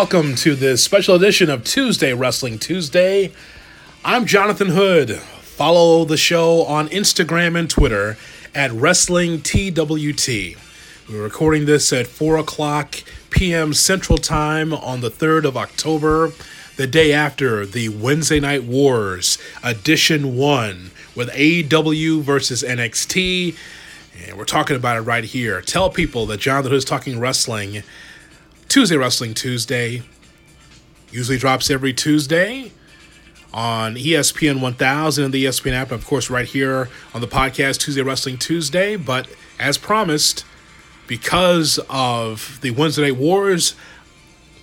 welcome to this special edition of Tuesday Wrestling Tuesday. I'm Jonathan Hood. Follow the show on Instagram and Twitter at Wrestling TWT. We're recording this at 4 o'clock p.m. Central Time on the 3rd of October, the day after the Wednesday Night Wars Edition 1 with AEW versus NXT. And we're talking about it right here. Tell people that Jonathan Hood is talking wrestling Tuesday Wrestling Tuesday. Usually drops every Tuesday on ESPN 1000 and the ESPN app, of course, right here on the podcast, Tuesday Wrestling Tuesday. But as promised, because of the Wednesday Night Wars,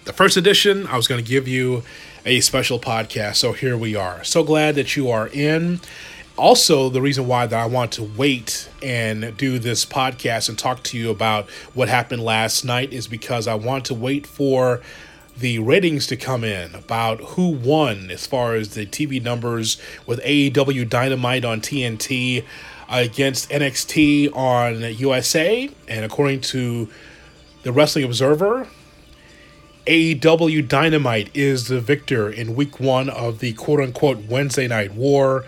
the first edition, I was going to give you a special podcast. So here we are. So glad that you are in also the reason why that I want to wait and do this podcast and talk to you about what happened last night is because I want to wait for the ratings to come in about who won as far as the TV numbers with AEW Dynamite on TNT against NXT on USA and according to the Wrestling Observer AEW Dynamite is the victor in week 1 of the quote unquote Wednesday night war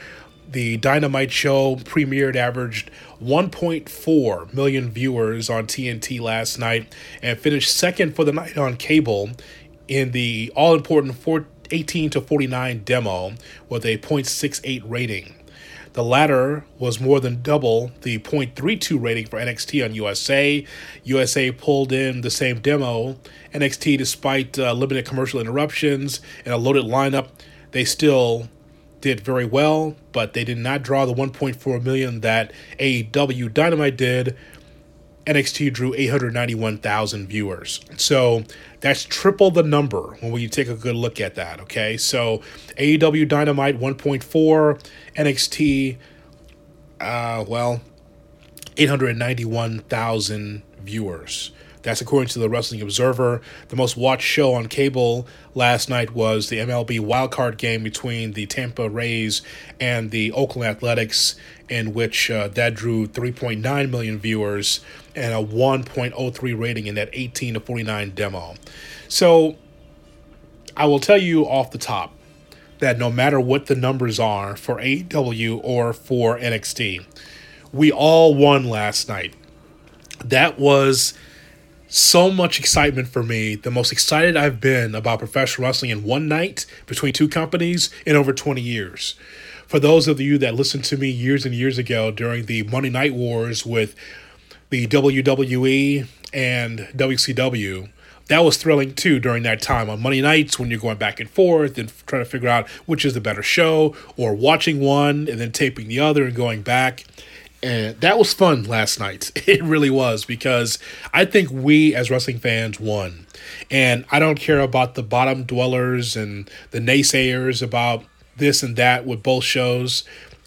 the Dynamite show premiered, averaged 1.4 million viewers on TNT last night, and finished second for the night on cable in the all important 18 to 49 demo with a 0.68 rating. The latter was more than double the 0.32 rating for NXT on USA. USA pulled in the same demo. NXT, despite uh, limited commercial interruptions and a loaded lineup, they still did very well, but they did not draw the 1.4 million that AEW Dynamite did. NXT drew 891,000 viewers. So that's triple the number when we take a good look at that, okay? So AEW Dynamite 1.4, NXT uh well 891,000 viewers. That's according to the Wrestling Observer. The most watched show on cable last night was the MLB wildcard game between the Tampa Rays and the Oakland Athletics, in which uh, that drew 3.9 million viewers and a 1.03 rating in that 18 to 49 demo. So I will tell you off the top that no matter what the numbers are for AEW or for NXT, we all won last night. That was so much excitement for me. The most excited I've been about professional wrestling in one night between two companies in over 20 years. For those of you that listened to me years and years ago during the Monday Night Wars with the WWE and WCW, that was thrilling too during that time on Monday nights when you're going back and forth and trying to figure out which is the better show or watching one and then taping the other and going back. And that was fun last night. It really was because I think we as wrestling fans won. And I don't care about the bottom dwellers and the naysayers about this and that with both shows.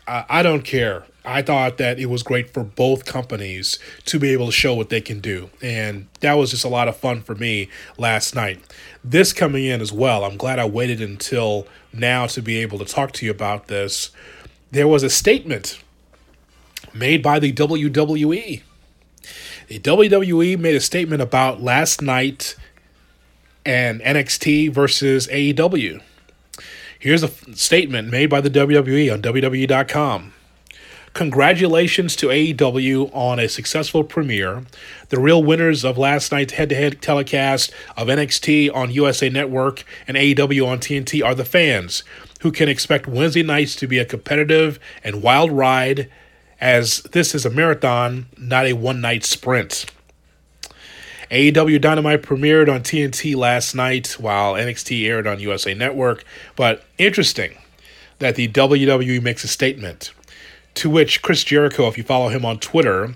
I don't care. I thought that it was great for both companies to be able to show what they can do. And that was just a lot of fun for me last night. This coming in as well, I'm glad I waited until now to be able to talk to you about this. There was a statement made by the WWE. The WWE made a statement about last night and NXT versus AEW. Here's a statement made by the WWE on WWE.com. Congratulations to AEW on a successful premiere. The real winners of last night's head to head telecast of NXT on USA Network and AEW on TNT are the fans, who can expect Wednesday nights to be a competitive and wild ride as this is a marathon, not a one night sprint. AEW Dynamite premiered on TNT last night while NXT aired on USA Network, but interesting that the WWE makes a statement to which Chris Jericho, if you follow him on Twitter,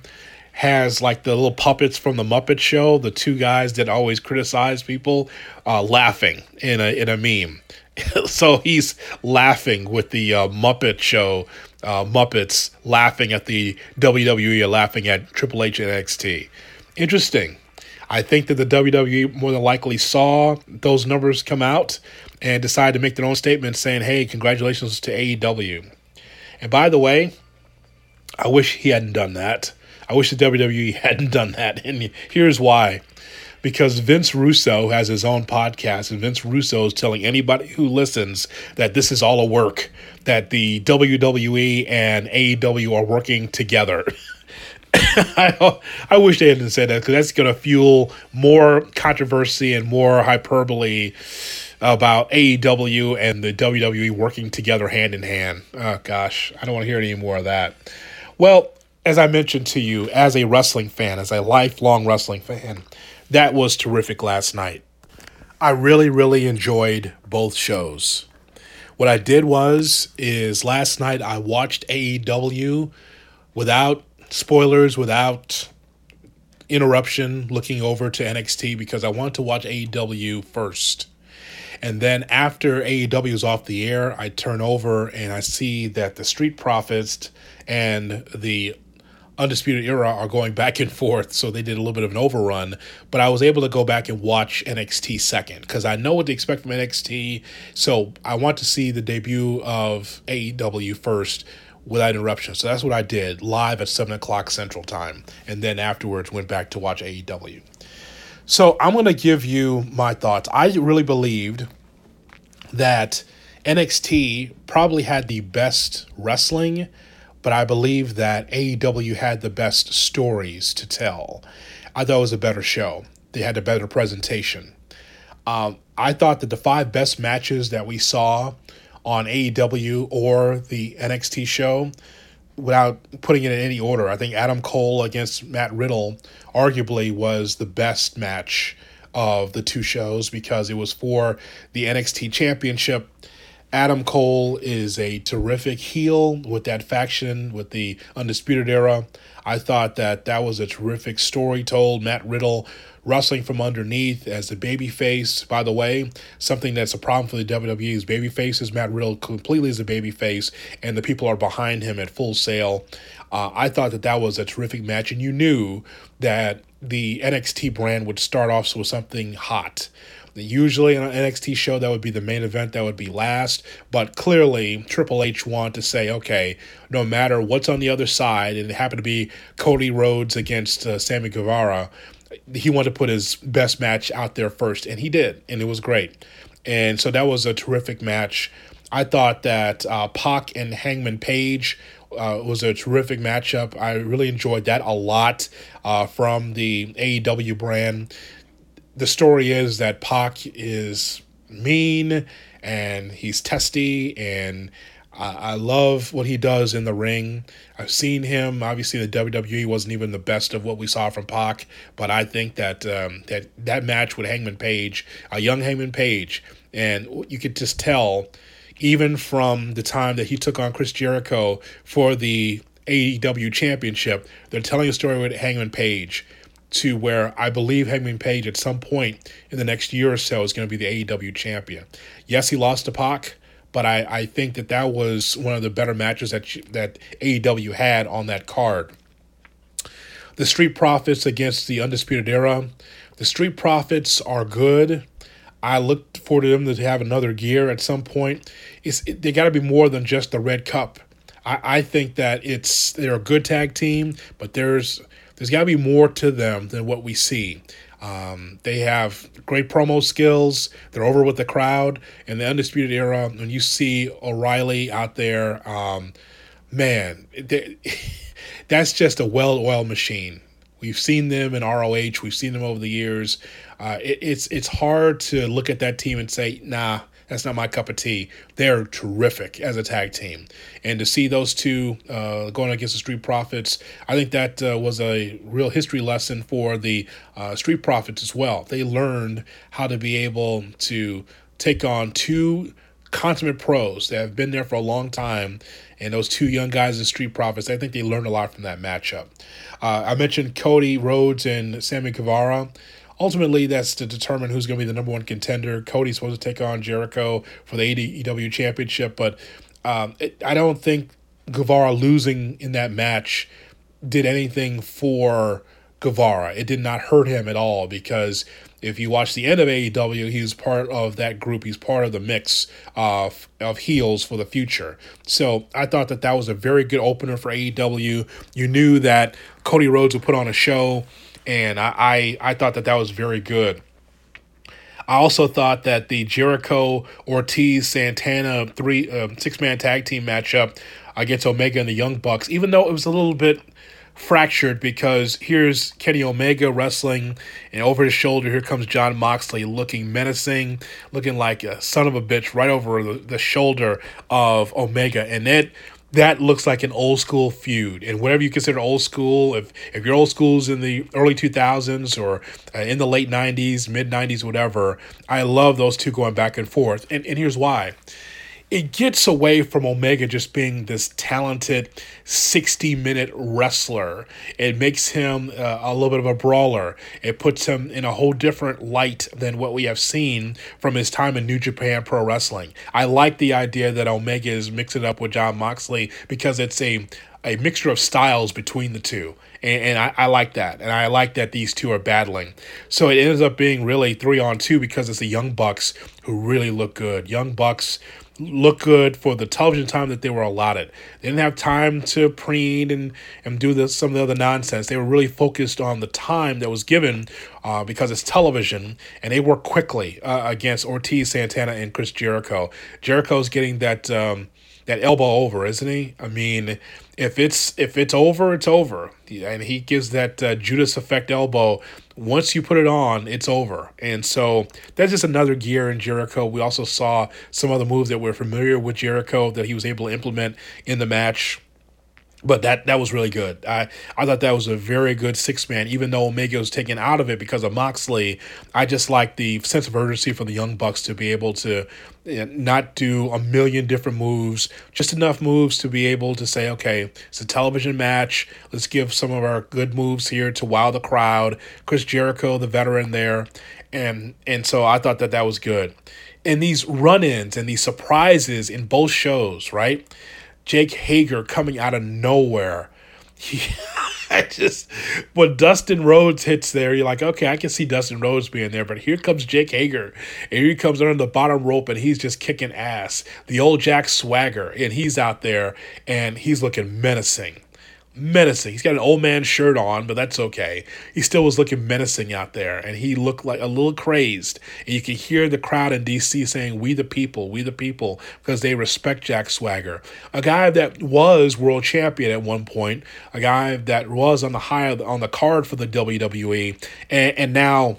has like the little puppets from the Muppet Show, the two guys that always criticize people, uh, laughing in a in a meme. so he's laughing with the uh, Muppet Show uh, Muppets laughing at the WWE or laughing at Triple H and NXT. Interesting. I think that the WWE more than likely saw those numbers come out and decided to make their own statement saying, hey, congratulations to AEW. And by the way, I wish he hadn't done that. I wish the WWE hadn't done that. And here's why. Because Vince Russo has his own podcast, and Vince Russo is telling anybody who listens that this is all a work, that the WWE and AEW are working together. I, I wish they hadn't said that because that's going to fuel more controversy and more hyperbole about AEW and the WWE working together hand in hand. Oh, gosh, I don't want to hear any more of that. Well, as I mentioned to you, as a wrestling fan, as a lifelong wrestling fan, that was terrific last night. I really, really enjoyed both shows. What I did was is last night I watched AEW without spoilers, without interruption, looking over to NXT because I wanted to watch AEW first. And then after AEW is off the air, I turn over and I see that the Street Profits and the Undisputed Era are going back and forth, so they did a little bit of an overrun. But I was able to go back and watch NXT second because I know what to expect from NXT. So I want to see the debut of AEW first without interruption. So that's what I did live at 7 o'clock Central Time. And then afterwards went back to watch AEW. So I'm going to give you my thoughts. I really believed that NXT probably had the best wrestling but I believe that AEW had the best stories to tell. I thought it was a better show. They had a better presentation. Um, I thought that the five best matches that we saw on AEW or the NXT show, without putting it in any order, I think Adam Cole against Matt Riddle arguably was the best match of the two shows because it was for the NXT championship Adam Cole is a terrific heel with that faction with the Undisputed Era. I thought that that was a terrific story told. Matt Riddle wrestling from underneath as the baby face. By the way, something that's a problem for the WWE is baby faces. Matt Riddle completely is a baby face, and the people are behind him at full sail. Uh, I thought that that was a terrific match, and you knew that the NXT brand would start off with something hot. Usually on an NXT show, that would be the main event, that would be last. But clearly, Triple H wanted to say, okay, no matter what's on the other side, and it happened to be Cody Rhodes against uh, Sammy Guevara, he wanted to put his best match out there first, and he did, and it was great. And so that was a terrific match. I thought that uh, Pac and Hangman Page uh, was a terrific matchup. I really enjoyed that a lot uh, from the AEW brand the story is that Pac is mean and he's testy and I, love what he does in the ring. I've seen him. Obviously, the WWE wasn't even the best of what we saw from Pac, but I think that um, that that match with Hangman Page, a young Hangman Page, and you could just tell, even from the time that he took on Chris Jericho for the AEW Championship, they're telling a story with Hangman Page to where I believe Hangman Page at some point in the next year or so is going to be the AEW champion. Yes, he lost to Pac, but I, I think that that was one of the better matches that that AEW had on that card. The Street Profits against the Undisputed Era. The Street Profits are good. I look forward to them to have another gear at some point. It's it, they got to be more than just the red cup. I, I think that it's they're a good tag team, but there's there's got to be more to them than what we see. Um, they have great promo skills. They're over with the crowd. In the Undisputed Era, when you see O'Reilly out there, um, man, that's just a well oiled machine. We've seen them in ROH. We've seen them over the years. Uh, it, it's it's hard to look at that team and say, nah, that's not my cup of tea. They're terrific as a tag team, and to see those two uh, going against the Street Profits, I think that uh, was a real history lesson for the uh, Street Profits as well. They learned how to be able to take on two consummate pros that have been there for a long time and those two young guys, the Street Profits, I think they learned a lot from that matchup. Uh, I mentioned Cody Rhodes and Sammy Guevara ultimately that's to determine who's going to be the number one contender. Cody's supposed to take on Jericho for the AEW championship, but um, it, I don't think Guevara losing in that match did anything for Guevara. It did not hurt him at all because if you watch the end of AEW, he's part of that group. He's part of the mix of, of heels for the future. So I thought that that was a very good opener for AEW. You knew that Cody Rhodes would put on a show and I I, I thought that that was very good. I also thought that the Jericho Ortiz Santana three uh, six man tag team matchup against Omega and the Young Bucks, even though it was a little bit fractured because here's Kenny Omega wrestling, and over his shoulder, here comes Jon Moxley looking menacing, looking like a son of a bitch right over the, the shoulder of Omega. And it that looks like an old school feud. And whatever you consider old school, if if your old school's in the early 2000s or uh, in the late 90s, mid 90s, whatever, I love those two going back and forth. And, and here's why it gets away from Omega just being this talented 60 minute wrestler. It makes him uh, a little bit of a brawler. It puts him in a whole different light than what we have seen from his time in New Japan Pro Wrestling. I like the idea that Omega is mixing up with Jon Moxley because it's a a mixture of styles between the two. And, and I, I, like that. And I like that these two are battling. So it ends up being really three on two because it's the Young Bucks who really look good. Young Bucks look good for the television time that they were allotted. They didn't have time to preen and, and do this, some of the other nonsense. They were really focused on the time that was given uh, because it's television, and they worked quickly uh, against Ortiz, Santana, and Chris Jericho. Jericho's getting that um, that elbow over, isn't he? I mean, if it's if it's over, it's over, and he gives that uh, Judas effect elbow. Once you put it on, it's over, and so that's just another gear in Jericho. We also saw some of the moves that we're familiar with Jericho that he was able to implement in the match but that that was really good. I I thought that was a very good six man. Even though Omega was taken out of it because of Moxley, I just like the sense of urgency for the Young Bucks to be able to eh, not do a million different moves, just enough moves to be able to say, okay, it's a television match. Let's give some of our good moves here to wow the crowd. Chris Jericho, the veteran there, and and so I thought that that was good. And these run-ins and these surprises in both shows, right? Jake Hager coming out of nowhere. He, I just when Dustin Rhodes hits there, you're like, okay, I can see Dustin Rhodes being there, but here comes Jake Hager, and here he comes under the bottom rope, and he's just kicking ass. The old Jack Swagger, and he's out there, and he's looking menacing menacing. He's got an old man shirt on, but that's okay. He still was looking menacing out there, and he looked like a little crazed. And you could hear the crowd in DC saying, "We the people, we the people," because they respect Jack Swagger, a guy that was world champion at one point, a guy that was on the high on the card for the WWE, and, and now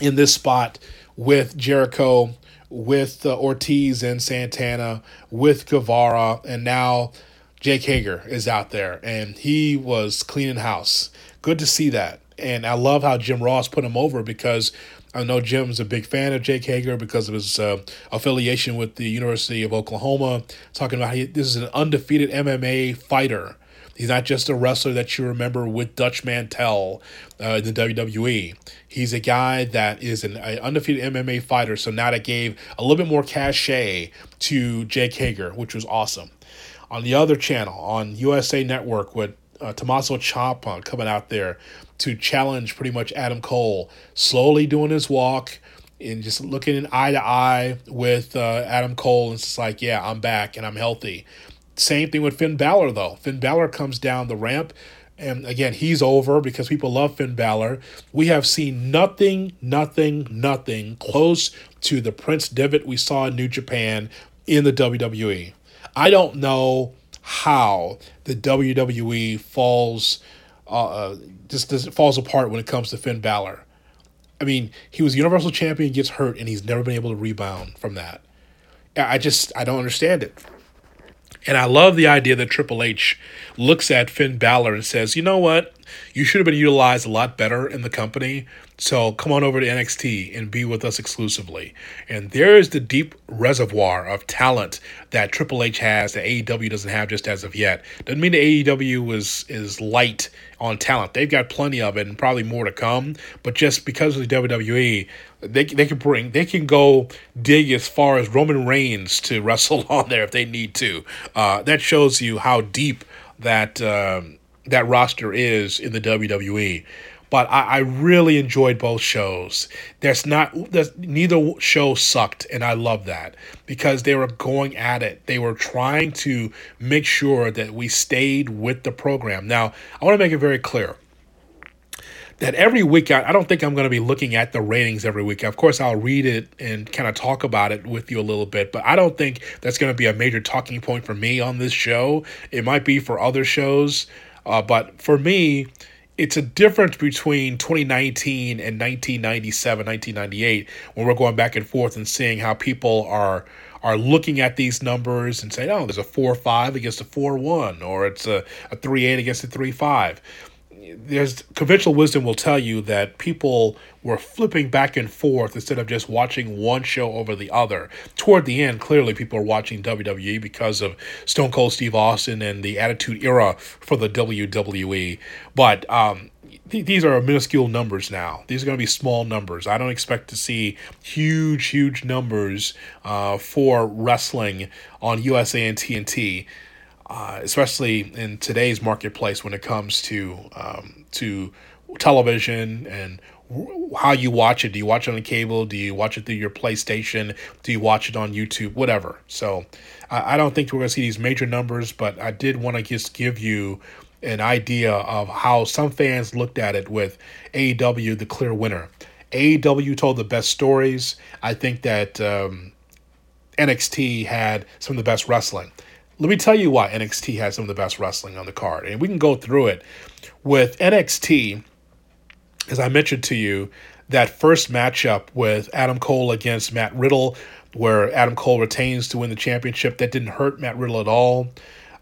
in this spot with Jericho. With uh, Ortiz and Santana, with Guevara, and now Jake Hager is out there, and he was cleaning house. Good to see that. And I love how Jim Ross put him over because I know Jim's a big fan of Jake Hager because of his uh, affiliation with the University of Oklahoma. Talking about he, this is an undefeated MMA fighter. He's not just a wrestler that you remember with Dutch Mantell uh, in the WWE. He's a guy that is an undefeated MMA fighter. So now that gave a little bit more cachet to Jake Hager, which was awesome on the other channel on USA Network with uh, Tommaso Ciampa coming out there to challenge pretty much Adam Cole, slowly doing his walk and just looking eye to eye with uh, Adam Cole. And it's like, yeah, I'm back and I'm healthy. Same thing with Finn Balor, though. Finn Balor comes down the ramp. And again, he's over because people love Finn Balor. We have seen nothing, nothing, nothing close to the Prince Devitt we saw in New Japan in the WWE. I don't know how the WWE falls uh, uh, just, just falls apart when it comes to Finn Balor. I mean, he was Universal Champion, gets hurt, and he's never been able to rebound from that. I just I don't understand it. And I love the idea that Triple H looks at Finn Balor and says, you know what? You should have been utilized a lot better in the company. So come on over to NXT and be with us exclusively. And there is the deep reservoir of talent that Triple H has that AEW doesn't have just as of yet. Doesn't mean the AEW is is light on talent. They've got plenty of it and probably more to come. But just because of the WWE, they they can bring they can go dig as far as Roman Reigns to wrestle on there if they need to. Uh, that shows you how deep that um, that roster is in the WWE. But I, I really enjoyed both shows. There's not there's, neither show sucked, and I love that because they were going at it. They were trying to make sure that we stayed with the program. Now I want to make it very clear that every week I, I don't think I'm going to be looking at the ratings every week. Of course, I'll read it and kind of talk about it with you a little bit, but I don't think that's going to be a major talking point for me on this show. It might be for other shows, uh, but for me, it's a difference between 2019 and 1997, 1998, when we're going back and forth and seeing how people are are looking at these numbers and saying, oh, there's a 4 5 against a 4 1, or it's a, a 3 8 against a 3 5 there's conventional wisdom will tell you that people were flipping back and forth instead of just watching one show over the other. Toward the end, clearly people are watching WWE because of Stone Cold Steve Austin and the Attitude Era for the WWE. But um, th- these are minuscule numbers now. These are going to be small numbers. I don't expect to see huge, huge numbers uh, for wrestling on USA and TNT uh, especially in today's marketplace when it comes to um, to television and how you watch it. Do you watch it on cable? Do you watch it through your PlayStation? Do you watch it on YouTube? Whatever. So I, don't think we're going to see these major numbers, but I did want to just give you an idea of how some fans looked at it with AEW, the clear winner. AEW told the best stories. I think that um, NXT had some of the best wrestling. Let me tell you why NXT has some of the best wrestling on the card. And we can go through it. With NXT, as I mentioned to you, that first matchup with Adam Cole against Matt Riddle, where Adam Cole retains to win the championship, that didn't hurt Matt Riddle at all.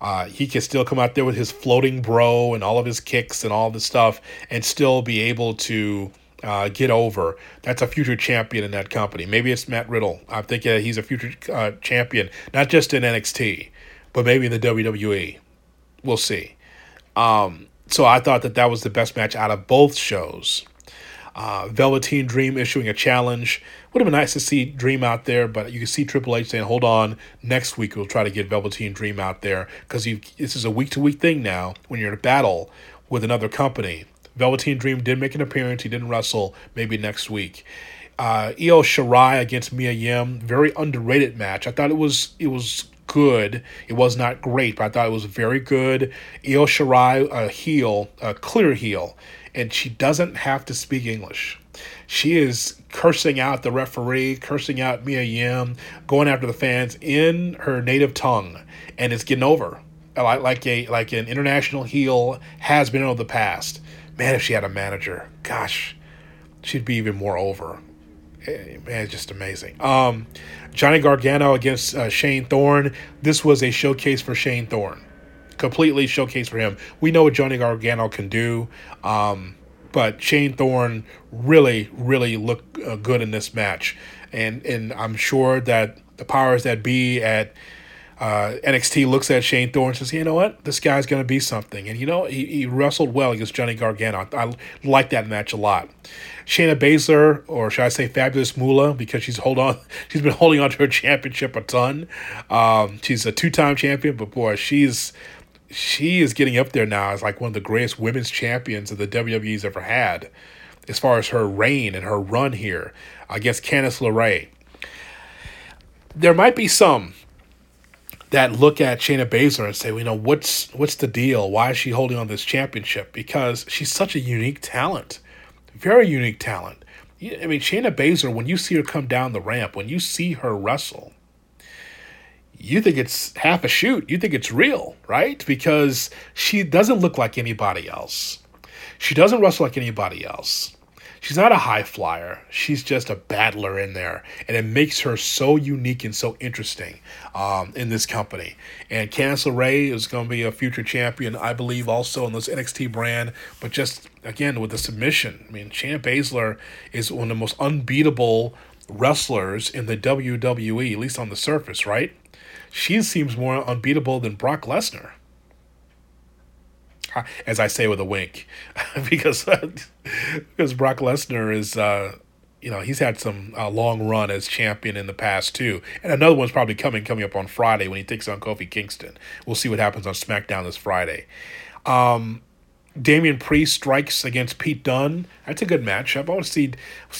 Uh, he can still come out there with his floating bro and all of his kicks and all this stuff and still be able to uh, get over. That's a future champion in that company. Maybe it's Matt Riddle. I think uh, he's a future uh, champion, not just in NXT but maybe in the WWE. We'll see. Um, so I thought that that was the best match out of both shows. Uh, Velveteen Dream issuing a challenge. Would have been nice to see Dream out there, but you can see Triple H saying, "Hold on, next week we'll try to get Velveteen Dream out there because this is a week to week thing now. When you're in a battle with another company, Velveteen Dream did make an appearance. He didn't wrestle. Maybe next week. Uh, Io Shirai against Mia Yim, very underrated match. I thought it was it was good. It was not great, but I thought it was very good. Io Shirai, a heel, a clear heel, and she doesn't have to speak English. She is cursing out the referee, cursing out Mia Yim, going after the fans in her native tongue, and it's getting over. Like like a like an international heel has been over the past. Man, if she had a manager, gosh, she'd be even more over. Eh, man, it's just amazing. Um, Johnny Gargano against uh, Shane Thorne. This was a showcase for Shane Thorne. Completely showcase for him. We know what Johnny Gargano can do. Um, but Shane Thorne really, really looked uh, good in this match. And, and I'm sure that the powers that be at uh, NXT looks at Shane Thorne and says, you know what, this guy's going to be something. And, you know, he, he wrestled well against Johnny Gargano. I, I like that match a lot. Shayna Baszler, or should I say Fabulous Moolah, because she's hold on, she's been holding on to her championship a ton. Um, she's a two-time champion, but boy, she's she is getting up there now as like one of the greatest women's champions that the WWE's ever had, as far as her reign and her run here against Candice LeRae. There might be some that look at Shayna Baszler and say, well, you know, what's what's the deal? Why is she holding on this championship? Because she's such a unique talent. Very unique talent. I mean, Shayna Baszler, when you see her come down the ramp, when you see her wrestle, you think it's half a shoot. You think it's real, right? Because she doesn't look like anybody else. She doesn't wrestle like anybody else. She's not a high flyer. She's just a battler in there. And it makes her so unique and so interesting um, in this company. And Candice LeRae is going to be a future champion, I believe, also in this NXT brand. But just, again, with the submission. I mean, Shayna Baszler is one of the most unbeatable wrestlers in the WWE, at least on the surface, right? She seems more unbeatable than Brock Lesnar as I say with a wink, because because Brock Lesnar is uh, you know he's had some uh, long run as champion in the past too, and another one's probably coming coming up on Friday when he takes on Kofi Kingston. We'll see what happens on SmackDown this Friday. Um, Damian Priest strikes against Pete Dunne. That's a good matchup. I want to see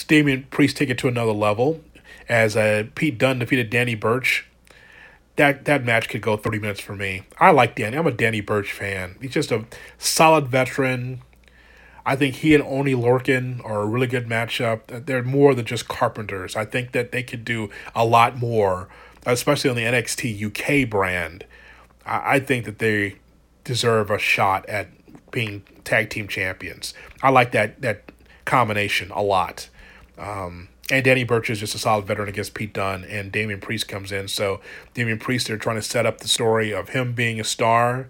Damian Priest take it to another level as uh, Pete Dunne defeated Danny Burch that that match could go 30 minutes for me. I like Danny. I'm a Danny Burch fan. He's just a solid veteran. I think he and Oni Lorcan are a really good matchup. They're more than just carpenters. I think that they could do a lot more, especially on the NXT UK brand. I, I think that they deserve a shot at being tag team champions. I like that that combination a lot. Um, and Danny Burch is just a solid veteran against Pete Dunne, and Damian Priest comes in. So Damian Priest, they're trying to set up the story of him being a star.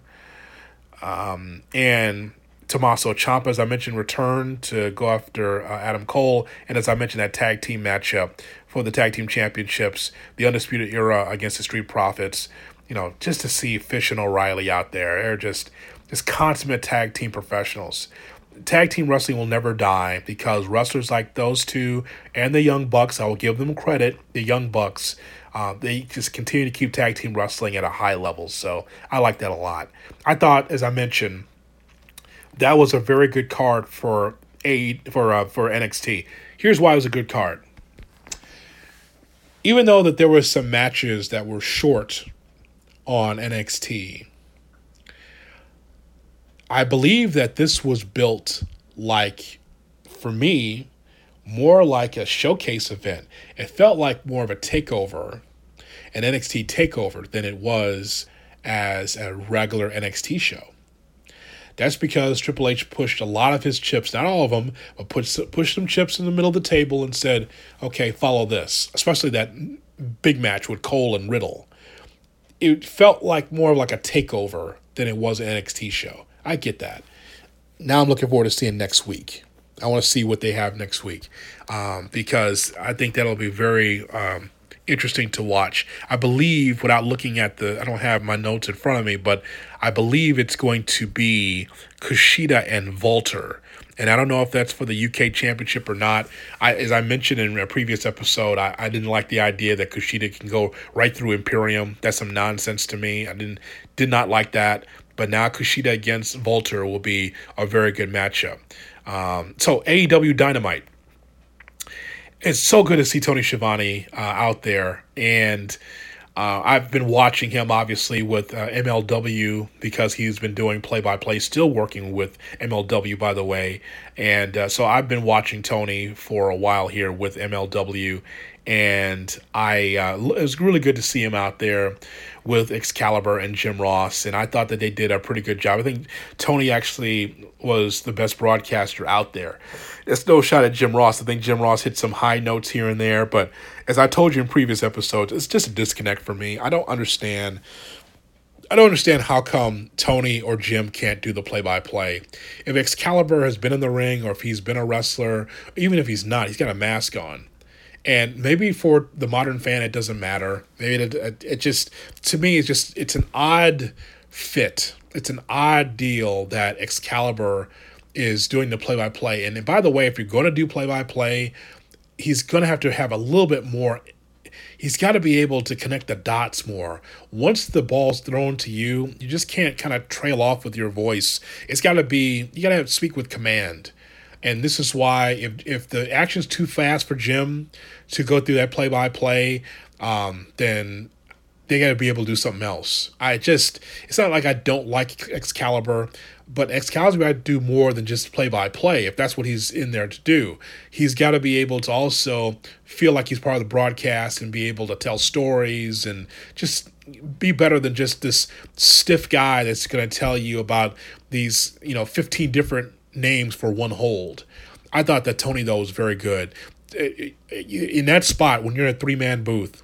Um, and Tommaso Ciampa, as I mentioned, returned to go after uh, Adam Cole, and as I mentioned, that tag team matchup for the tag team championships, the Undisputed Era against the Street Profits. You know, just to see Fish and O'Reilly out there, they're just just consummate tag team professionals. Tag team wrestling will never die because wrestlers like those two and the Young Bucks, I will give them credit. The Young Bucks, uh, they just continue to keep tag team wrestling at a high level. So I like that a lot. I thought, as I mentioned that was a very good card for a for uh, for NXT. Here's why it was a good card. Even though that there were some matches that were short on NXT, I believe that this was built like for me more like a showcase event. It felt like more of a takeover, an NXT takeover than it was as a regular NXT show. That's because Triple H pushed a lot of his chips, not all of them, but pushed, pushed some chips in the middle of the table and said, okay, follow this, especially that big match with Cole and Riddle. It felt like more of like a takeover than it was an NXT show. I get that. Now I'm looking forward to seeing next week. I want to see what they have next week um, because I think that'll be very um, interesting to watch. I believe, without looking at the, I don't have my notes in front of me, but I believe it's going to be Kushida and Walter. And I don't know if that's for the UK Championship or not. I, as I mentioned in a previous episode, I, I didn't like the idea that Kushida can go right through Imperium. That's some nonsense to me. I didn't did not like that. But now Kushida against Walter will be a very good matchup. Um, so AEW Dynamite it's so good to see Tony Schiavone uh, out there, and uh, I've been watching him obviously with uh, MLW because he's been doing play by play, still working with MLW by the way, and uh, so I've been watching Tony for a while here with MLW, and I uh, it was really good to see him out there with Excalibur and Jim Ross, and I thought that they did a pretty good job. I think Tony actually was the best broadcaster out there. It's no shot at Jim Ross. I think Jim Ross hit some high notes here and there, but as I told you in previous episodes, it's just a disconnect for me. I don't understand. I don't understand how come Tony or Jim can't do the play by play. If Excalibur has been in the ring or if he's been a wrestler, even if he's not, he's got a mask on and maybe for the modern fan it doesn't matter maybe it, it just to me it's just it's an odd fit it's an odd deal that excalibur is doing the play-by-play and by the way if you're going to do play-by-play he's going to have to have a little bit more he's got to be able to connect the dots more. Once the ball's thrown to you, you just can't kind of trail off with your voice. It's got to be you got to speak with command. And this is why if if the action's too fast for Jim to go through that play by play, then they got to be able to do something else. I just it's not like I don't like Excalibur, but Excalibur to do more than just play by play. If that's what he's in there to do, he's got to be able to also feel like he's part of the broadcast and be able to tell stories and just be better than just this stiff guy that's going to tell you about these you know 15 different names for one hold. I thought that Tony though was very good uh, uh, uh, in that spot when you're in a three man booth.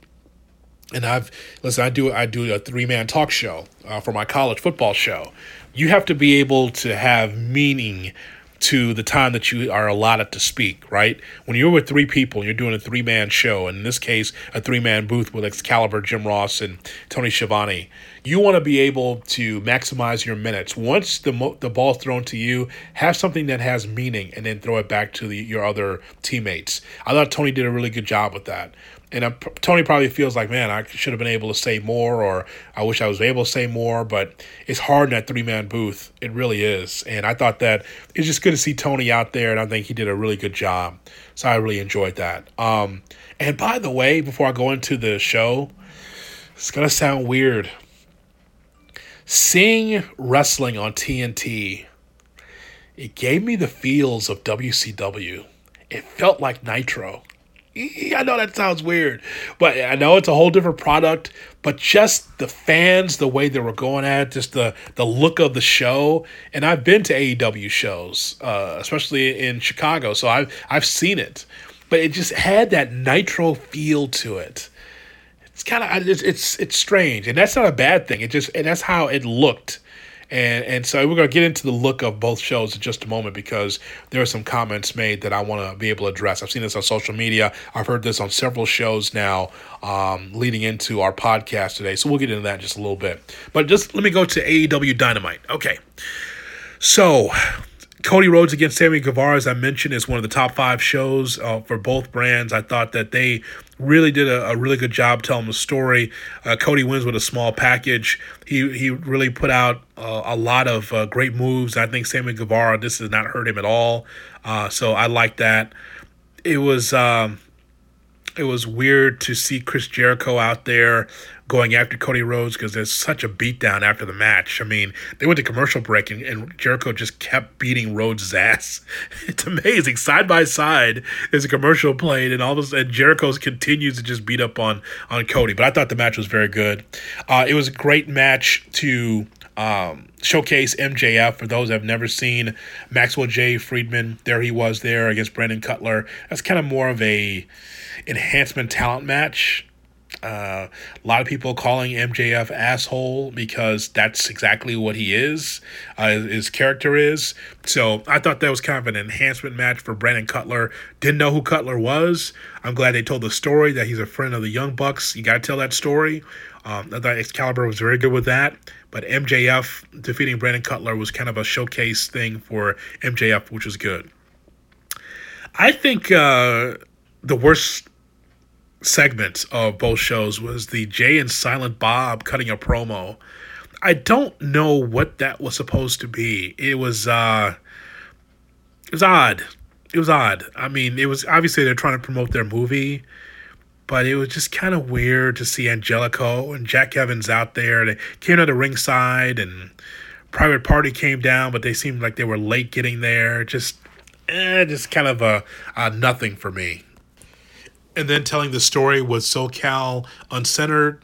And I've listen. I do I do a three man talk show uh, for my college football show. You have to be able to have meaning to the time that you are allotted to speak, right? When you're with three people, and you're doing a three man show, and in this case, a three man booth with Excalibur, Jim Ross, and Tony Schiavone. You want to be able to maximize your minutes. Once the mo- the ball's thrown to you, have something that has meaning, and then throw it back to the, your other teammates. I thought Tony did a really good job with that and uh, Tony probably feels like, man, I should have been able to say more, or I wish I was able to say more. But it's hard in that three man booth. It really is. And I thought that it's just good to see Tony out there, and I think he did a really good job. So I really enjoyed that. Um, and by the way, before I go into the show, it's gonna sound weird. Seeing wrestling on TNT it gave me the feels of WCW. It felt like Nitro. I know that sounds weird, but I know it's a whole different product. But just the fans, the way they were going at it, just the the look of the show. And I've been to AEW shows, uh, especially in Chicago, so I've I've seen it. But it just had that Nitro feel to it. It's kind of it's, it's it's strange, and that's not a bad thing. It just and that's how it looked and and so we're to get into the look of both shows in just a moment because there are some comments made that I want to be able to address. I've seen this on social media. I've heard this on several shows now, um, leading into our podcast today. So we'll get into that in just a little bit. But just let me go to AEW Dynamite. Okay, so Cody Rhodes against Sammy Guevara, as I mentioned, is one of the top five shows uh, for both brands. I thought that they really did a, a really good job telling the story. Uh, Cody wins with a small package. He he really put out uh, a lot of uh, great moves. I think Sammy Guevara, this has not hurt him at all. Uh, so I like that. It was. Um, it was weird to see Chris Jericho out there going after Cody Rhodes because there's such a beatdown after the match. I mean, they went to commercial break and, and Jericho just kept beating Rhodes' ass. It's amazing. Side by side, there's a commercial played, and all of a sudden Jericho continues to just beat up on on Cody. But I thought the match was very good. Uh, it was a great match to um, showcase MJF for those that have never seen Maxwell J. Friedman. There he was there against Brandon Cutler. That's kind of more of a enhancement talent match. Uh, a lot of people calling MJF asshole because that's exactly what he is, uh, his character is. So I thought that was kind of an enhancement match for Brandon Cutler. Didn't know who Cutler was. I'm glad they told the story that he's a friend of the Young Bucks. You got to tell that story. Um, I thought Excalibur was very good with that. But MJF defeating Brandon Cutler was kind of a showcase thing for MJF, which was good. I think uh, the worst segment of both shows was the Jay and Silent Bob cutting a promo. I don't know what that was supposed to be. It was uh it was odd. It was odd. I mean, it was obviously they're trying to promote their movie, but it was just kind of weird to see Angelico and Jack Evans out there. They came to the ringside and Private Party came down, but they seemed like they were late getting there. Just eh, just kind of a, a nothing for me and then telling the story with SoCal Uncensored.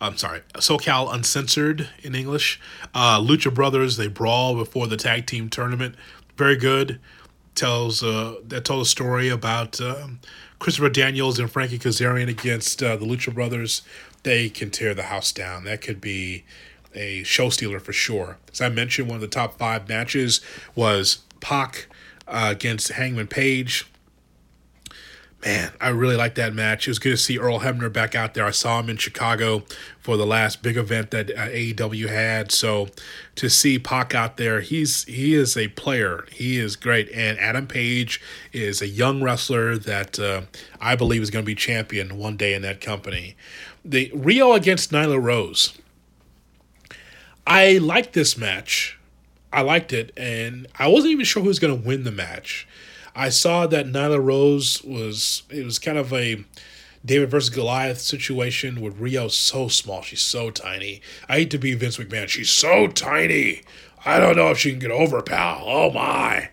I'm sorry, SoCal Uncensored in English. Uh, Lucha Brothers they brawl before the tag team tournament. Very good. Tells uh, that told a story about um, Christopher Daniels and Frankie Kazarian against uh, the Lucha Brothers. They can tear the house down. That could be a show stealer for sure. As I mentioned, one of the top five matches was Pac uh, against Hangman Page man, I really like that match. It was good to see Earl Hebner back out there. I saw him in Chicago for the last big event that uh, AEW had. So to see Pac out there, he's he is a player. He is great. And Adam Page is a young wrestler that uh, I believe is going to be champion one day in that company. The Riho against Nyla Rose. I liked this match. I liked it, and I wasn't even sure who was going to win the match. I saw that Nyla Rose was it was kind of a David versus Goliath situation with Riho so small. She's so tiny. I hate to be Vince McMahon. She's so tiny. I don't know if she can get over, pal. Oh my.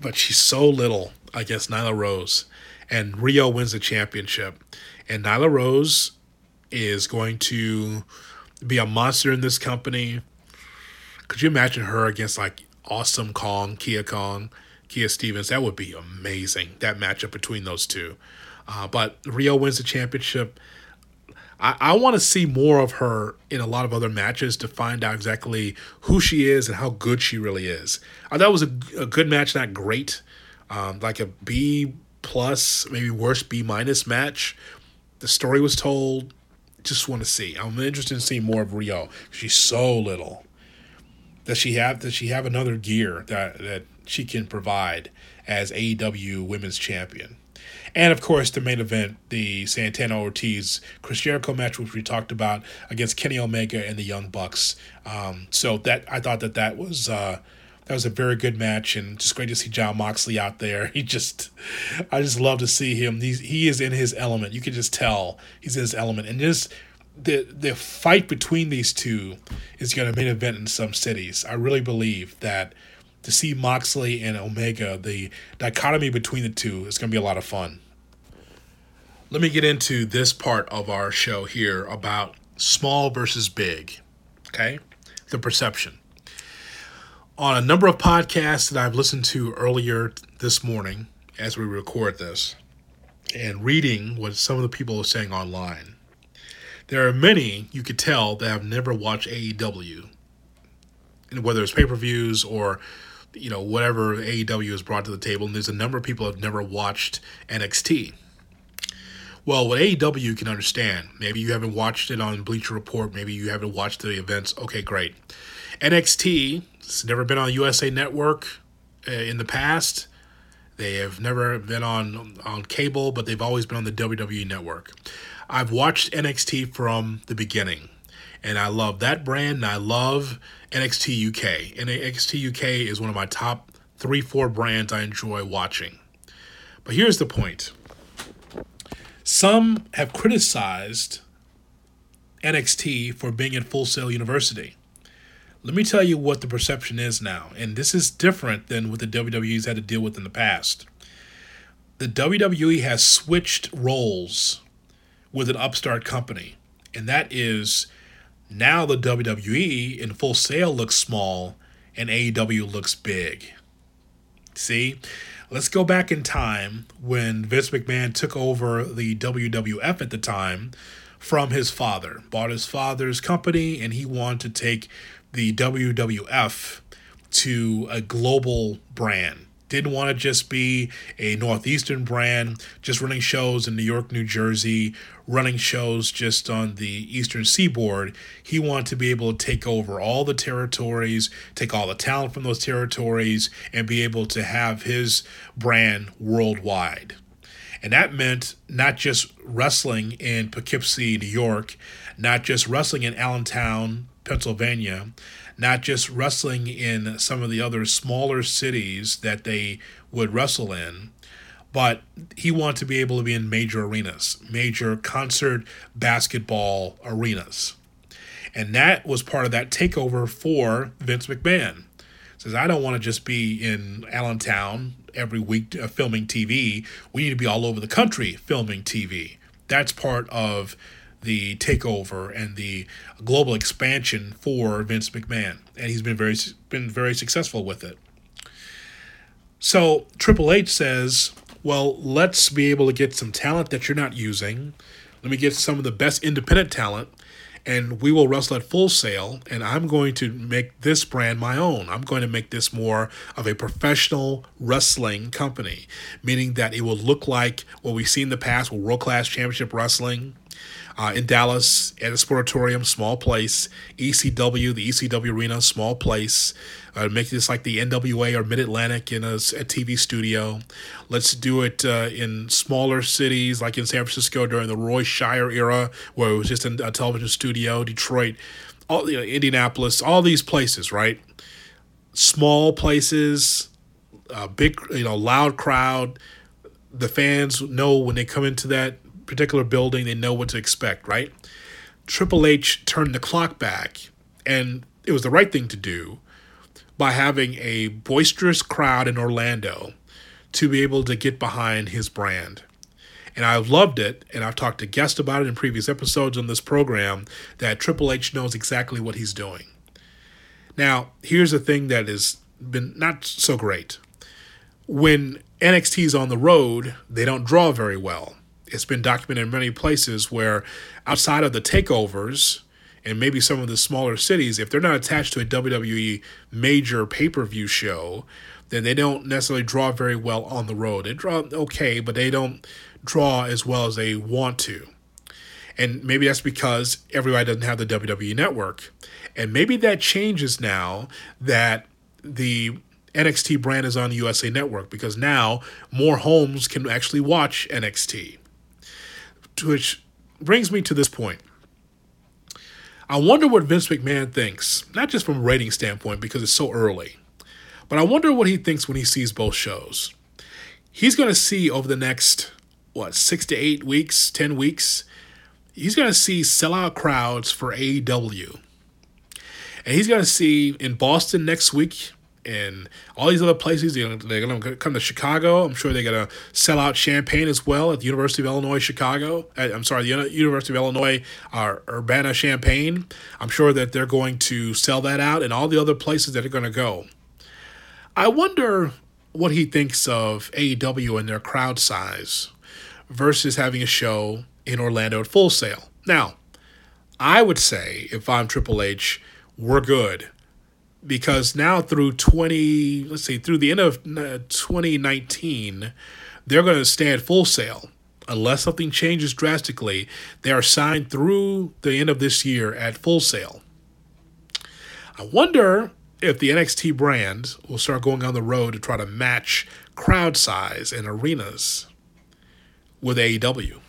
But she's so little, I guess, Nyla Rose. And Riho wins the championship. And Nyla Rose is going to be a monster in this company. Could you imagine her against like Awesome Kong, Kia Kong? Kia Stevens. That would be amazing. That matchup between those two. Uh, but Riho wins the championship. I, I want to see more of her in a lot of other matches to find out exactly who she is and how good she really is. I thought it was a, a good match, not great. Um, like a B plus, maybe worse B minus match. The story was told. Just want to see. I'm interested in seeing more of Riho. She's so little. Does she have? Does she have another gear that that she can provide as AEW Women's Champion. And of course, the main event, the Santana Ortiz Chris Jericho match, which we talked about against Kenny Omega and the Young Bucks. Um, so that I thought that that was uh, that was a very good match, and just great to see Jon Moxley out there. He just, I just love to see him. He's, he is in his element. You can just tell he's in his element, and just the the fight between these two is going to main event in some cities. I really believe that to see Moxley and Omega, the dichotomy between the two is going to be a lot of fun. Let me get into this part of our show here about small versus big. Okay? The perception. On a number of podcasts that I've listened to earlier this morning as we record this, and reading what some of the people are saying online, there are many you could tell that have never watched AEW, whether it's pay per views or you know whatever AEW has brought to the table. And there's a number of people have never watched NXT. Well, with AEW, can understand. Maybe you haven't watched it on Bleacher Report. Maybe you haven't watched the events. Okay, great. NXT, it's never been on USA Network uh, in the past. They have never been on on cable, but they've always been on the WWE network. I've watched NXT from the beginning, and I love that brand. And I love NXT UK. And NXT UK is one of my top three, four brands I enjoy watching. But here's the point: some have criticized NXT for being in Full Sail University. Let me tell you what the perception is now, and this is different than what the WWE's had to deal with in the past. The WWE has switched roles with an upstart company, and that is now the WWE in Full Sail looks small and AEW looks big. See? Let's go back in time when Vince McMahon took over the WWF at the time from his father, bought his father's company, and he wanted to take the WWF to a global brand. Didn't want to just be a Northeastern brand, just running shows in New York, New Jersey, running shows just on the Eastern Seaboard. He wanted to be able to take over all the territories, take all the talent from those territories, and be able to have his brand worldwide. And that meant not just wrestling in Poughkeepsie, New York, not just wrestling in Allentown, Pennsylvania, not just wrestling in some of the other smaller cities that they would wrestle in, but he wanted to be able to be in major arenas, major concert basketball arenas. And that was part of that takeover for Vince McMahon. Says, I don't want to just be in Allentown every week uh, filming TV. We need to be all over the country filming TV. That's part of the takeover and the global expansion for Vince McMahon, and he's been very been very successful with it. So Triple H says, "Well, let's be able to get some talent that you're not using. Let me get some of the best independent talent, and we will wrestle at Full Sail. And I'm going to make this brand my own. I'm going to make this more of a professional wrestling company, meaning that it will look like what we've seen in the past with World Class Championship Wrestling." Uh, in Dallas at the Sportatorium, small place. ECW, the ECW Arena, small place. Uh, make this like the NWA or Mid Atlantic in a, a, TV studio. Let's do it uh, in smaller cities like in San Francisco during the Roy Shire era, where it was just a television studio. Detroit, all you know, Indianapolis, all these places, right? Small places, a big, you know, loud crowd. The fans know when they come into that particular building, they know what to expect, right? Triple H turned the clock back, and it was the right thing to do by having a boisterous crowd in Orlando to be able to get behind his brand. And I've loved it, and I've talked to guests about it in previous episodes on this program that Triple H knows exactly what he's doing. Now, here's the thing that has been not so great. When NXT is on the road, they don't draw very well it's been documented in many places where outside of the takeovers and maybe some of the smaller cities, if they're not attached to a WWE major pay per view show, then they don't necessarily draw very well on the road. They draw okay, but they don't draw as well as they want to. And maybe that's because everybody doesn't have the WWE network. And maybe that changes now that the NXT brand is on the USA Network because now more homes can actually watch NXT which brings me to this point. I wonder what Vince McMahon thinks, not just from a rating standpoint because it's so early, but I wonder what he thinks when he sees both shows. He's going to see over the next, what, six to eight weeks, 10 weeks, he's going to see sellout crowds for AEW. And he's going to see in Boston next week and all these other places. They're going to come to Chicago. I'm sure they're going to sell out Champaign as well at the University of Illinois Chicago. Uh, I'm sorry, the University of Illinois uh, Urbana Champaign. I'm sure that they're going to sell that out and all the other places that are going to go. I wonder what he thinks of AEW and their crowd size versus having a show in Orlando at Full Sail. Now, I would say if I'm Triple H, we're good because now through 20 let's see through the end of uh, 2019 they're going to stay at Full Sail. Unless something changes drastically they are signed through the end of this year at Full Sail. I wonder if the nxt brand will start going on the road to try to match crowd size and arenas with aew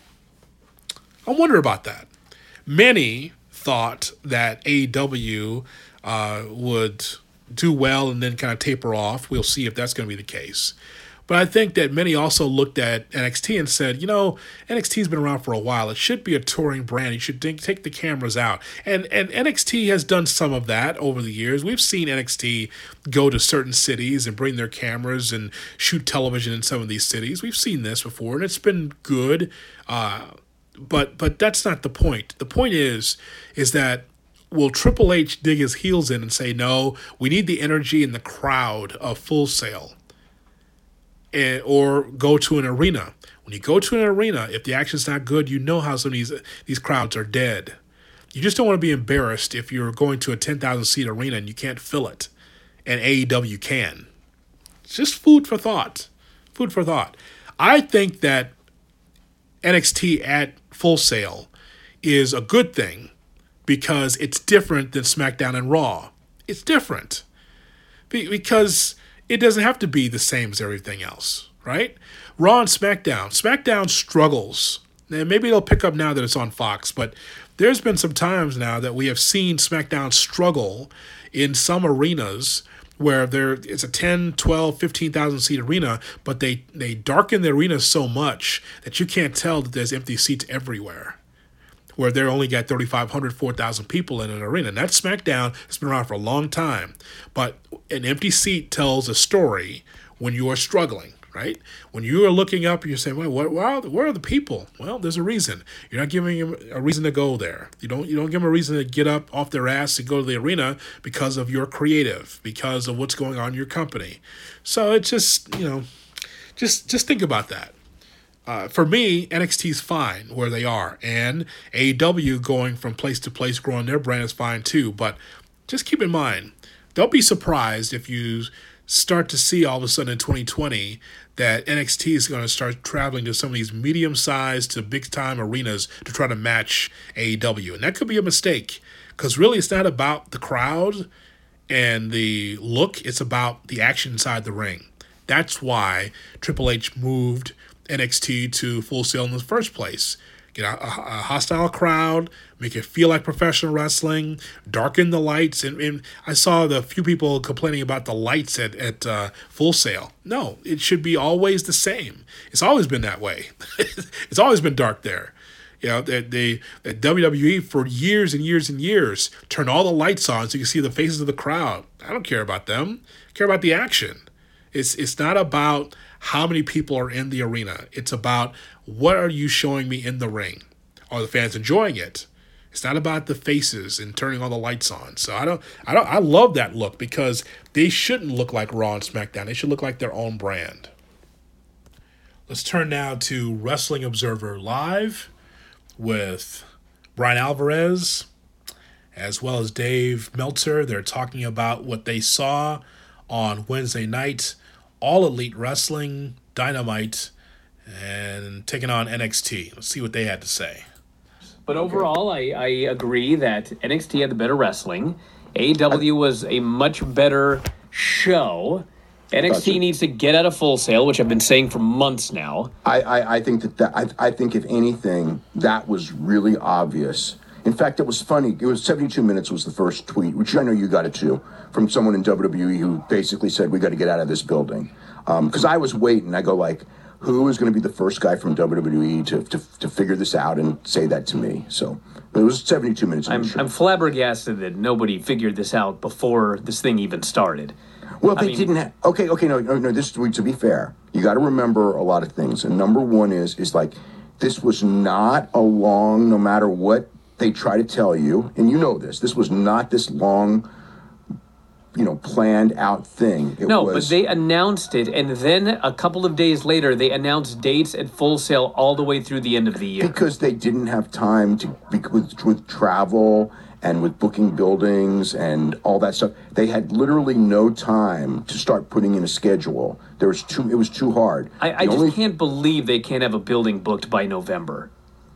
i wonder about that. Many thought that aew uh, would do well and then kind of taper off. We'll see if that's going to be the case. But I think that many also looked at NXT and said, you know, NXT's been around for a while. It should be a touring brand. You should take the cameras out. And and NXT has done some of that over the years. We've seen NXT go to certain cities and bring their cameras and shoot television in some of these cities. We've seen this before, and it's been good. Uh, but but that's not the point. The point is is that will Triple H dig his heels in and say, no, we need the energy and the crowd of Full Sail? And, or go to an arena. When you go to an arena, if the action's not good, you know how some of these, these crowds are dead. You just don't want to be embarrassed if you're going to a 10,000 seat arena and you can't fill it, and AEW can. It's just food for thought. Food for thought. I think that NXT at Full Sail is a good thing because it's different than SmackDown and Raw. It's different because it doesn't have to be the same as everything else, right? Raw and SmackDown. SmackDown struggles. And maybe they'll pick up now that it's on Fox, but there's been some times now that we have seen SmackDown struggle in some arenas where there it's a 10, 12, 15,000 seat arena, but they they darken the arena so much that you can't tell that there's empty seats everywhere where they only got 3,500, 4,000 people in an arena. And that SmackDown has been around for a long time. But an empty seat tells a story when you are struggling, right? When you are looking up, you're saying, well, what, where, are the, where are the people? Well, there's a reason. You're not giving them a reason to go there. You don't, you don't give them a reason to get up off their ass and go to the arena because of your creative, because of what's going on in your company. So it's just, you know, just just think about that uh, for me, NXT's fine where they are, and AEW going from place to place, growing their brand is fine too. But just keep in mind, don't be surprised if you start to see all of a sudden in 2020 that NXT is going to start traveling to some of these medium sized to big time arenas to try to match AEW. And that could be a mistake because really it's not about the crowd and the look, it's about the action inside the ring. That's why Triple H moved NXT to Full Sail in the first place. Get a, a, hostile crowd, make it feel like professional wrestling, darken the lights. And, and I saw the few people complaining about the lights at, at uh, Full Sail. No, it should be always the same. It's always been that way. it's always been dark there. You know, they, they, the WWE for years and years and years turn all the lights on so you can see the faces of the crowd. I don't care about them. I care about the action. It's it's not about how many people are in the arena. It's about what are you showing me in the ring? Are the fans enjoying it? It's not about the faces and turning all the lights on. So I don't I don't I love that look because they shouldn't look like Raw and SmackDown. They should look like their own brand. Let's turn now to Wrestling Observer Live with Bryan Alvarez as well as Dave Meltzer. They're talking about what they saw on Wednesday night all Elite Wrestling, Dynamite, and taking on NXT. Let's see what they had to say. But overall, I, I agree that NXT had the better wrestling. AEW was a much better show. NXT gotcha. needs to get out of Full Sail, which I've been saying for months now. I, I, I think that, that I, I think if anything, that was really obvious. In fact, it was funny. It was 72 minutes was the first tweet, which I know you got it too from someone in WWE who basically said, "We got to get out of this building." Because um, I was waiting, I go like, "Who is going to be the first guy from WWE to, to to figure this out and say that to me?" So it was 72 minutes. I'm, I'm flabbergasted that nobody figured this out before this thing even started. Well, they mean- didn't have. Okay, okay, no, no, no. This to be fair, you got to remember a lot of things. And number one is is like this was not a long, no matter what they try to tell you, and you know this. This was not this long, you know, planned out thing. It No, was, but they announced it, and then a couple of days later, they announced dates at Full Sail all the way through the end of the year. because they didn't have time to with with travel and with booking buildings and all that stuff. They had literally no time to start putting in a schedule. There was too. It was too hard. I, I just only- can't believe they can't have a building booked by November.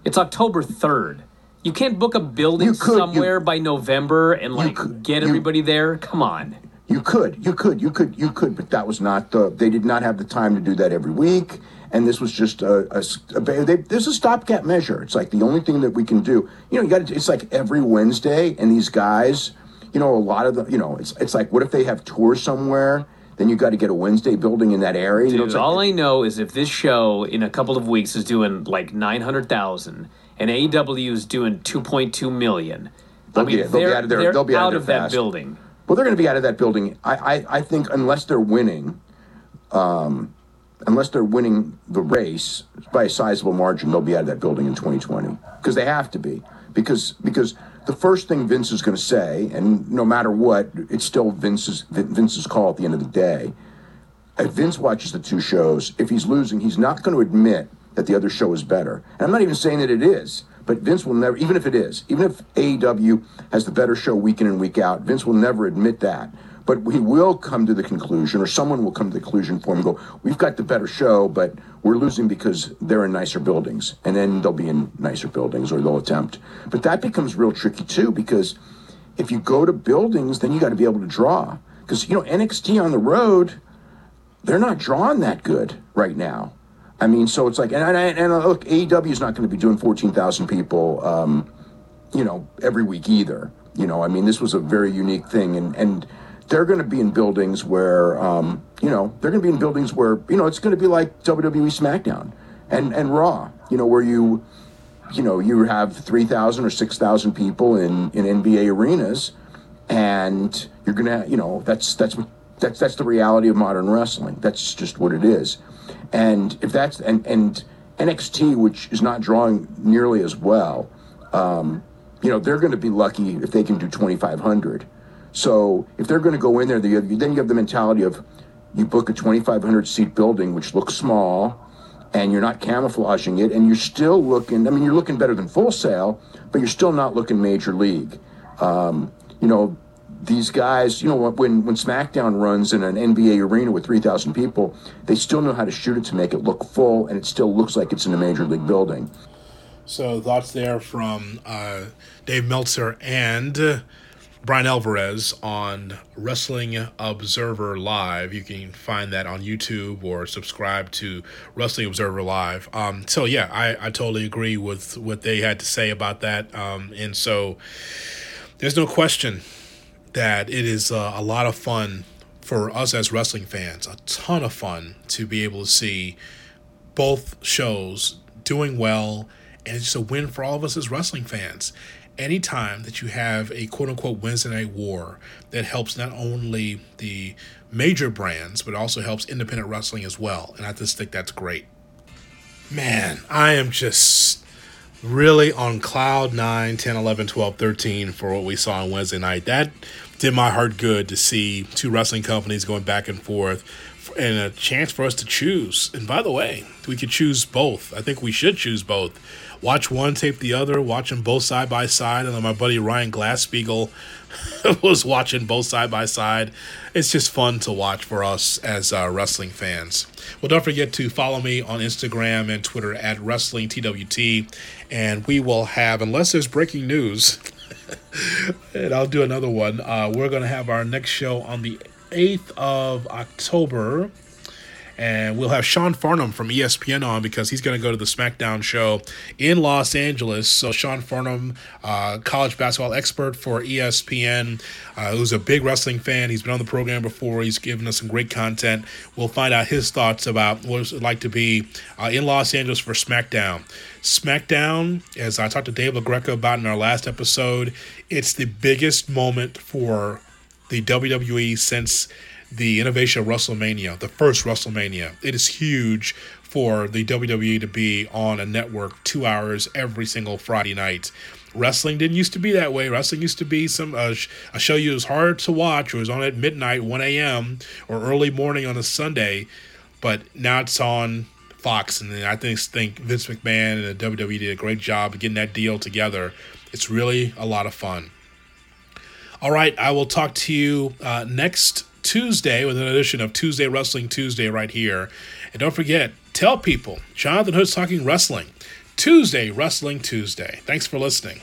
It's October 3rd. You can't book a building You could, you- somewhere by November and like could- get you- everybody there. Come on. You could, you could, you could, you could, but that was not the. They did not have the time to do that every week, and this was just a. a, a they, this is a stopgap measure. It's like the only thing that we can do. You know, you got. to It's like every Wednesday, and these guys, you know, a lot of the. You know, it's it's like what if they have tours somewhere? Then you got to get a Wednesday building in that area. you know, Dude, it's like, all I know is if this show in a couple of weeks is doing like 900,000 and AEW is doing 2.2 million, They'll mean, be- they'll be out of there- they'll be out out of that fast. building. Well, they're going to be out of that building. I, I, I think unless they're winning, um, unless they're winning the race by a sizable margin, they'll be out of that building in 2020 because they have to be because because the first thing Vince is going to say, and no matter what, it's still Vince's Vince's call at the end of the day. If Vince watches the two shows, if he's losing, he's not going to admit that the other show is better. And I'm not even saying that it is, but Vince will never, even if it is, even if AEW has the better show week in and week out, Vince will never admit that. But he will come to the conclusion, or someone will come to the conclusion for him and go, We've got the better show, but we're losing because they're in nicer buildings. And then they'll be in nicer buildings, or they'll attempt. But that becomes real tricky too, because if you go to buildings, then you got to be able to draw. Because, you know, NXT on the road, they're not drawing that good right now. I mean, so it's like, and and, and look, AEW is not going to be doing fourteen thousand people, um, you know, every week either. You know, I mean, this was a very unique thing, and and they're going to be in buildings where, um, you know, they're going to be in buildings where, you know, it's going to be like WWE SmackDown and and Raw. You know, where you, you know, you have three thousand or six thousand people in in NBA arenas, and you're gonna, you know, that's that's what that's that's the reality of modern wrestling. That's just what it is. And if that's and and NXT, which is not drawing nearly as well, um, you know, they're going to be lucky if they can do 2,500. So if they're going to go in there, then you have the mentality of you book a 2,500 seat building, which looks small, and you're not camouflaging it, and you're still looking. I mean, you're looking better than Full Sail, but you're still not looking major league. Um, you know, these guys, you know, when when SmackDown runs in an NBA arena with 3,000 people, they still know how to shoot it to make it look full, and it still looks like it's in a major league building. So thoughts there from uh, Dave Meltzer and Bryan Alvarez on Wrestling Observer Live. You can find that on YouTube or subscribe to Wrestling Observer Live. Um, so yeah, I, I totally agree with what they had to say about that. Um, and so there's no question that it is uh, a lot of fun for us as wrestling fans, a ton of fun to be able to see both shows doing well, and it's just a win for all of us as wrestling fans. Anytime that you have a quote unquote Wednesday night war that helps not only the major brands, but also helps independent wrestling as well. And I just think that's great. Man, I am just really on cloud 9, 10, 11, 12, 13 for what we saw on Wednesday night. That did my heart good to see two wrestling companies going back and forth and a chance for us to choose. And by the way, we could choose both. I think we should choose both. Watch one, tape the other, watch them both side by side. And then my buddy Ryan Glasspiegel was watching both side by side. It's just fun to watch for us as uh, wrestling fans. Well, don't forget to follow me on Instagram and Twitter at WrestlingTWT. And we will have, unless there's breaking news, and I'll do another one. Uh, we're going to have our next show on the 8th of October. And we'll have Sean Farnham from ESPN on because he's going to go to the SmackDown show in Los Angeles. So, Sean Farnham, uh, college basketball expert for ESPN, uh, who's a big wrestling fan. He's been on the program before. He's given us some great content. We'll find out his thoughts about what it's like to be uh, in Los Angeles for SmackDown. SmackDown, as I talked to Dave LaGreca about in our last episode, it's the biggest moment for the WWE since the innovation of WrestleMania, the first WrestleMania. It is huge for the WWE to be on a network two hours every single Friday night. Wrestling didn't used to be that way. Wrestling used to be some uh, a show you was hard to watch. It was on at midnight, 1 a.m. or early morning on a Sunday, but now it's on Fox, and I think think Vince McMahon and the WWE did a great job of getting that deal together. It's really a lot of fun. All right, I will talk to you uh, next Tuesday with an edition of Tuesday Wrestling Tuesday right here. And don't forget, tell people Jonathan Hood's Talking Wrestling, Tuesday Wrestling Tuesday. Thanks for listening.